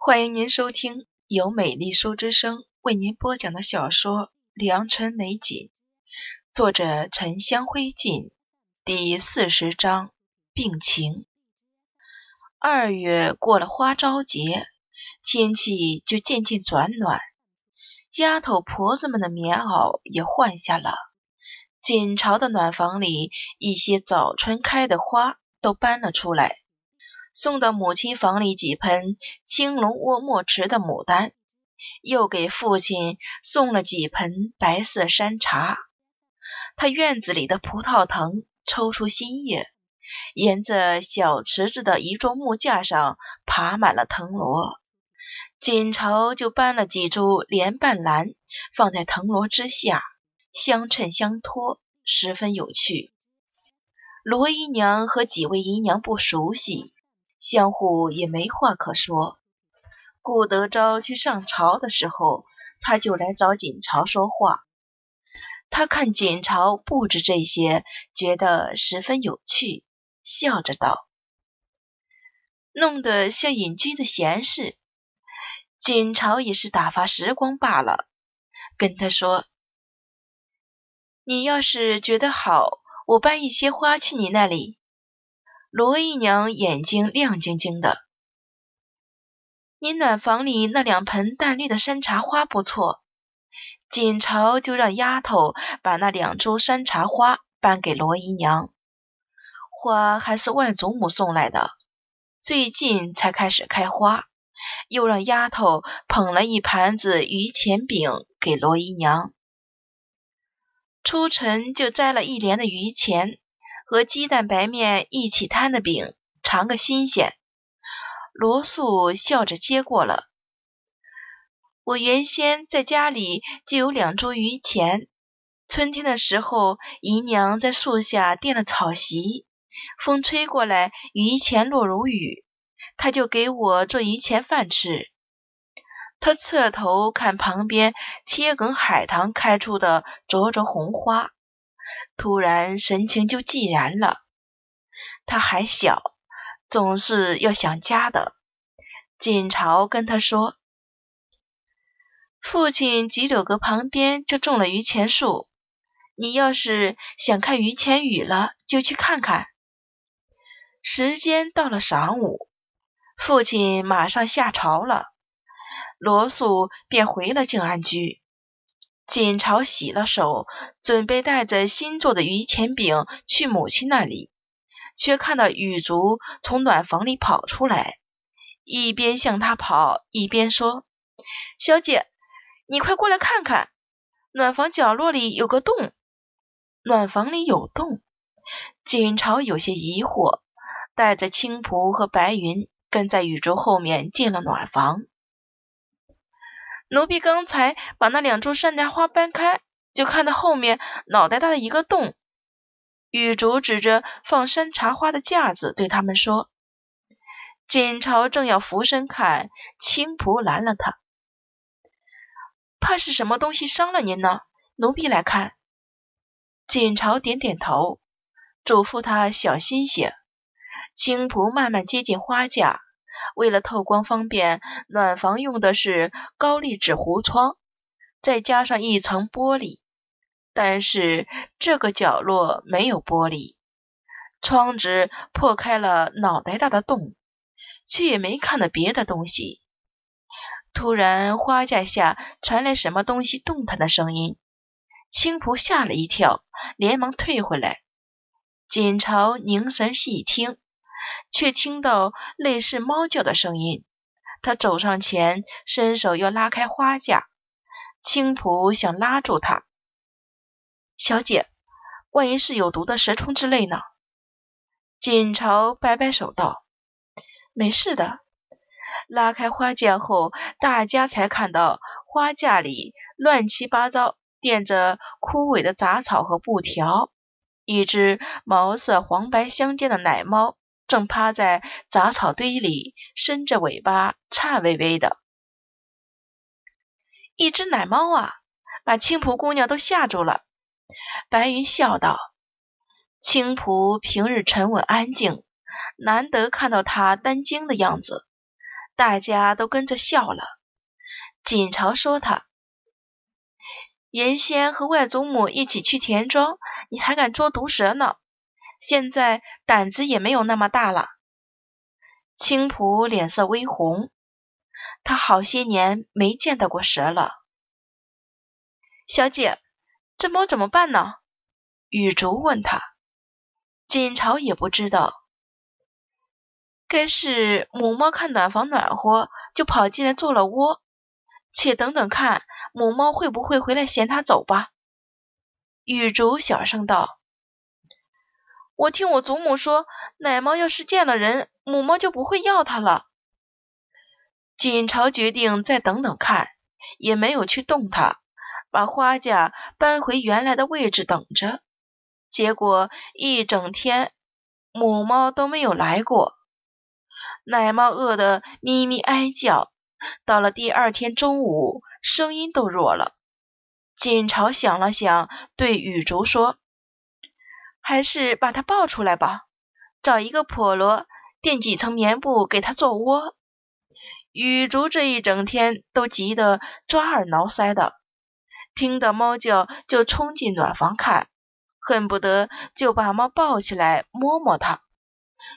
欢迎您收听由美丽书之声为您播讲的小说《良辰美景》，作者沉香灰烬，第四十章病情。二月过了花朝节，天气就渐渐转暖，丫头婆子们的棉袄也换下了。锦朝的暖房里，一些早春开的花都搬了出来。送到母亲房里几盆青龙卧墨池的牡丹，又给父亲送了几盆白色山茶。他院子里的葡萄藤抽出新叶，沿着小池子的一座木架上爬满了藤萝。锦朝就搬了几株莲瓣兰放在藤萝之下，相衬相托，十分有趣。罗姨娘和几位姨娘不熟悉。相互也没话可说。顾德昭去上朝的时候，他就来找锦朝说话。他看锦朝布置这些，觉得十分有趣，笑着道：“弄得像隐居的闲事。”锦朝也是打发时光罢了，跟他说：“你要是觉得好，我搬一些花去你那里。”罗姨娘眼睛亮晶晶的，你暖房里那两盆淡绿的山茶花不错。锦朝就让丫头把那两株山茶花搬给罗姨娘。花还是外祖母送来的，最近才开始开花。又让丫头捧了一盘子榆钱饼给罗姨娘。初晨就摘了一帘的榆钱。和鸡蛋白面一起摊的饼，尝个新鲜。罗素笑着接过了。我原先在家里就有两株榆钱，春天的时候，姨娘在树下垫了草席，风吹过来，榆钱落如雨，她就给我做榆钱饭吃。他侧头看旁边贴梗海棠开出的灼灼红花。突然神情就寂然了。他还小，总是要想家的。锦朝跟他说：“父亲几柳阁旁边就种了榆钱树，你要是想看榆钱雨了，就去看看。”时间到了晌午，父亲马上下朝了，罗素便回了静安居。锦朝洗了手，准备带着新做的榆钱饼去母亲那里，却看到雨竹从暖房里跑出来，一边向他跑，一边说：“小姐，你快过来看看，暖房角落里有个洞。”暖房里有洞，锦朝有些疑惑，带着青蒲和白云跟在雨竹后面进了暖房。奴婢刚才把那两株山茶花搬开，就看到后面脑袋大的一个洞。雨竹指着放山茶花的架子，对他们说：“锦朝正要俯身看，青仆拦了他，怕是什么东西伤了您呢？奴婢来看。”锦朝点点头，嘱咐他小心些。青仆慢慢接近花架。为了透光方便，暖房用的是高丽纸糊窗，再加上一层玻璃。但是这个角落没有玻璃，窗子破开了脑袋大的洞，却也没看到别的东西。突然，花架下传来什么东西动弹的声音，青蒲吓了一跳，连忙退回来。锦朝凝神细听。却听到类似猫叫的声音，他走上前，伸手要拉开花架。青仆想拉住他，小姐，万一是有毒的蛇虫之类呢？锦朝摆摆手道：“没事的。”拉开花架后，大家才看到花架里乱七八糟垫着枯萎的杂草和布条，一只毛色黄白相间的奶猫。正趴在杂草堆里，伸着尾巴，颤巍巍的。一只奶猫啊，把青蒲姑娘都吓住了。白云笑道：“青蒲平日沉稳安静，难得看到她担惊的样子。大家都跟着笑了。锦朝说他。原先和外祖母一起去田庄，你还敢捉毒蛇呢，现在胆子也没有那么大了。青浦脸色微红，他好些年没见到过蛇了。小姐，这猫怎么办呢？雨竹问他。锦朝也不知道，该是母猫看暖房暖和，就跑进来做了窝。且等等看，母猫会不会回来衔它走吧？雨竹小声道：“我听我祖母说，奶猫要是见了人，母猫就不会要它了。”锦朝决定再等等看，也没有去动它，把花架搬回原来的位置等着。结果一整天，母猫都没有来过，奶猫饿得咪咪哀叫。到了第二天中午，声音都弱了。锦朝想了想，对雨竹说：“还是把它抱出来吧，找一个笸箩，垫几层棉布给它做窝。”雨竹这一整天都急得抓耳挠腮的，听到猫叫就冲进暖房看，恨不得就把猫抱起来摸摸它。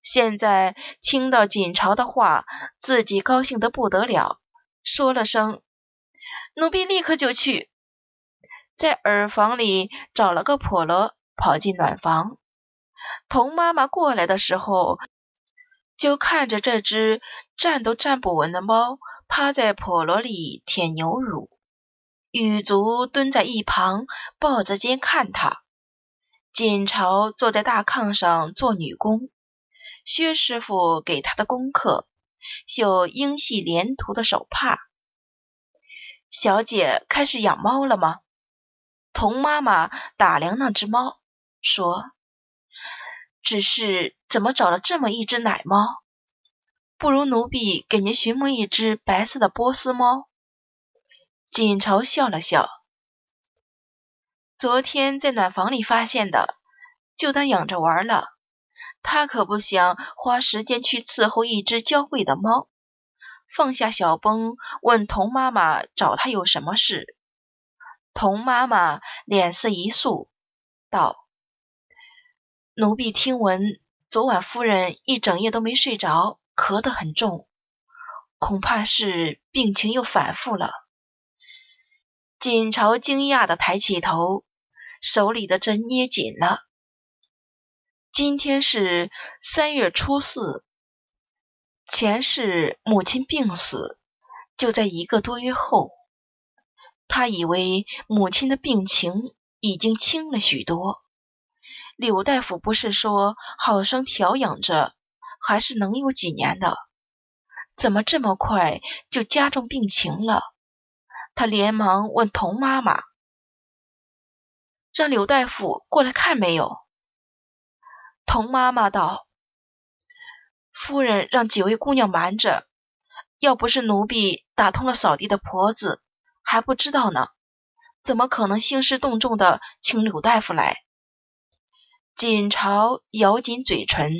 现在听到锦朝的话，自己高兴得不得了，说了声：“奴婢立刻就去。”在耳房里找了个笸箩，跑进暖房。童妈妈过来的时候，就看着这只站都站不稳的猫趴在笸箩里舔牛乳，雨足蹲在一旁抱着肩看它。锦朝坐在大炕上做女工。薛师傅给他的功课：绣英系连图的手帕。小姐开始养猫了吗？童妈妈打量那只猫，说：“只是怎么找了这么一只奶猫？不如奴婢给您寻摸一只白色的波斯猫。”锦朝笑了笑：“昨天在暖房里发现的，就当养着玩了。”他可不想花时间去伺候一只娇贵的猫。放下小崩，问童妈妈找他有什么事。童妈妈脸色一肃，道：“奴婢听闻昨晚夫人一整夜都没睡着，咳得很重，恐怕是病情又反复了。”锦朝惊讶的抬起头，手里的针捏紧了。今天是三月初四，前世母亲病死，就在一个多月后。他以为母亲的病情已经轻了许多。柳大夫不是说好生调养着，还是能有几年的？怎么这么快就加重病情了？他连忙问童妈妈：“让柳大夫过来看没有？”童妈妈道：“夫人让几位姑娘瞒着，要不是奴婢打通了扫地的婆子，还不知道呢。怎么可能兴师动众的请柳大夫来？”锦朝咬紧嘴唇，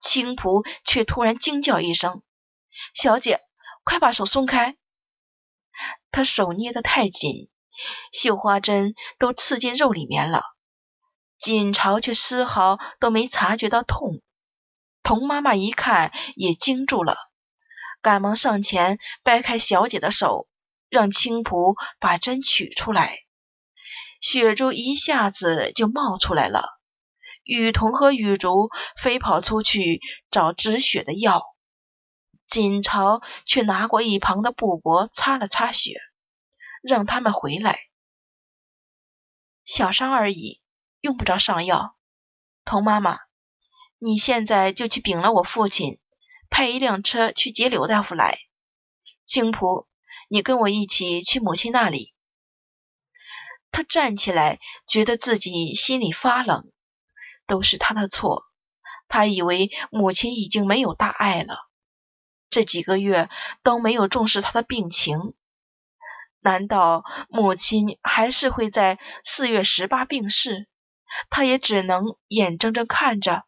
青仆却突然惊叫一声：“小姐，快把手松开！”他手捏得太紧，绣花针都刺进肉里面了。锦朝却丝毫都没察觉到痛，童妈妈一看也惊住了，赶忙上前掰开小姐的手，让青仆把针取出来。血珠一下子就冒出来了，雨桐和雨竹飞跑出去找止血的药，锦朝却拿过一旁的布帛擦了擦血，让他们回来。小伤而已。用不着上药，童妈妈，你现在就去禀了我父亲，派一辆车去接柳大夫来。青浦，你跟我一起去母亲那里。他站起来，觉得自己心里发冷，都是他的错。他以为母亲已经没有大碍了，这几个月都没有重视他的病情，难道母亲还是会在四月十八病逝？他也只能眼睁睁看着，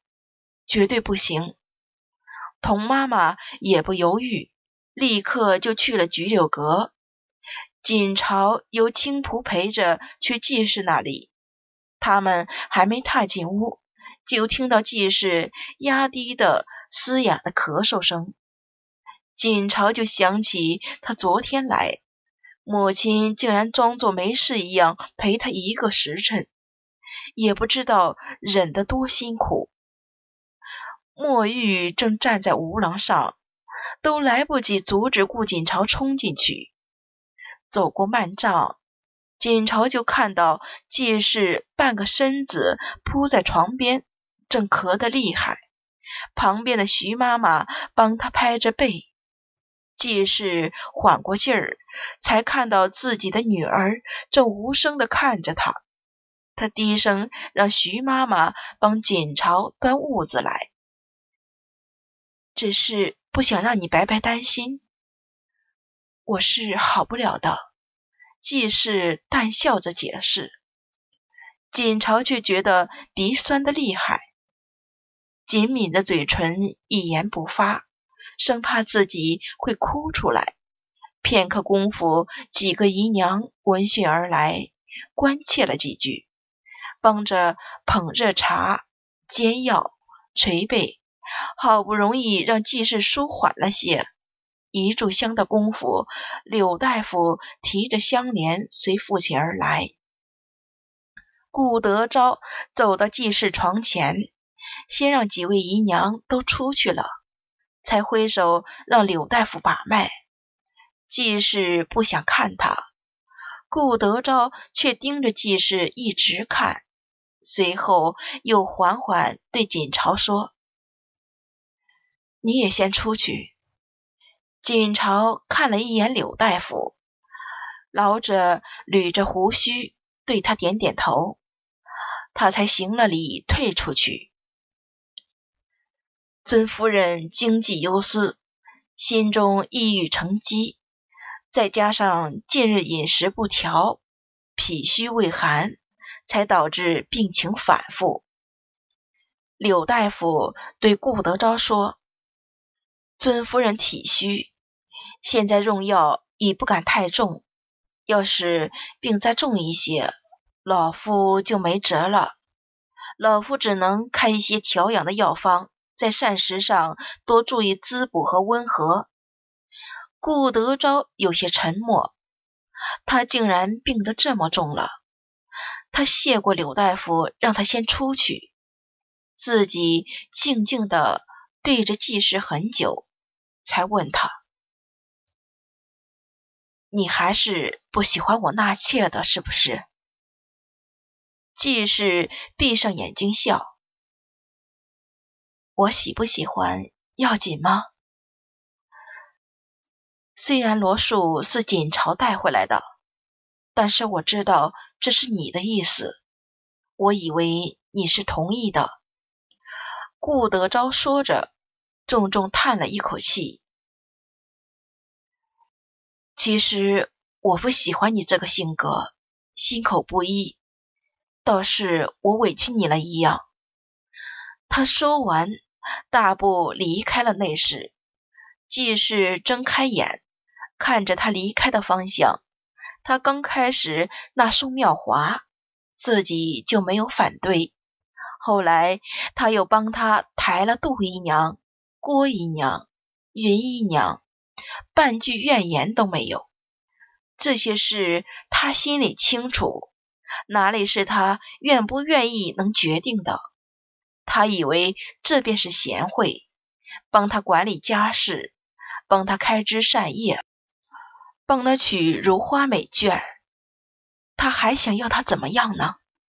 绝对不行。童妈妈也不犹豫，立刻就去了菊柳阁。锦朝由青仆陪着去季氏那里，他们还没踏进屋，就听到季氏压低的嘶哑的咳嗽声。锦朝就想起他昨天来，母亲竟然装作没事一样陪他一个时辰，也不知道忍得多辛苦。墨玉正站在吴廊上，都来不及阻止顾锦朝冲进去。走过幔帐，锦朝就看到季氏半个身子扑在床边，正咳得厉害。旁边的徐妈妈帮他拍着背。季氏缓过劲儿，才看到自己的女儿正无声的看着他。他低声让徐妈妈帮锦朝端物子来，只是不想让你白白担心。我是好不了的，季氏淡笑着解释。锦朝却觉得鼻酸的厉害，紧抿着嘴唇，一言不发，生怕自己会哭出来。片刻功夫，几个姨娘闻讯而来，关切了几句，帮着捧热茶、煎药、捶背，好不容易让季氏舒缓了些。一炷香的功夫，柳大夫提着香帘随父亲而来。顾德昭走到季氏床前，先让几位姨娘都出去了，才挥手让柳大夫把脉。季氏不想看他，顾德昭却盯着季氏一直看，随后又缓缓对锦朝说：“你也先出去。”锦朝看了一眼柳大夫，老者捋着胡须，对他点点头，他才行了礼，退出去。尊夫人经济忧思，心中抑郁成疾，再加上近日饮食不调，脾虚胃寒，才导致病情反复。柳大夫对顾德昭说：“尊夫人体虚。”现在用药已不敢太重，要是病再重一些，老夫就没辙了。老夫只能开一些调养的药方，在膳食上多注意滋补和温和。顾德昭有些沉默，他竟然病得这么重了。他谢过柳大夫，让他先出去，自己静静的对着季氏很久，才问他。你还是不喜欢我纳妾的，是不是？季氏闭上眼睛笑。我喜不喜欢要紧吗？虽然罗素是锦朝带回来的，但是我知道这是你的意思。我以为你是同意的。顾德昭说着，重重叹了一口气。其实我不喜欢你这个性格，心口不一，倒是我委屈你了一样。他说完，大步离开了内室。季氏睁开眼，看着他离开的方向。他刚开始那宋妙华，自己就没有反对。后来他又帮他抬了杜姨娘、郭姨娘、云姨娘。半句怨言都没有，这些事他心里清楚，哪里是他愿不愿意能决定的？他以为这便是贤惠，帮他管理家事，帮他开枝散叶，帮他取如花美眷，他还想要他怎么样呢？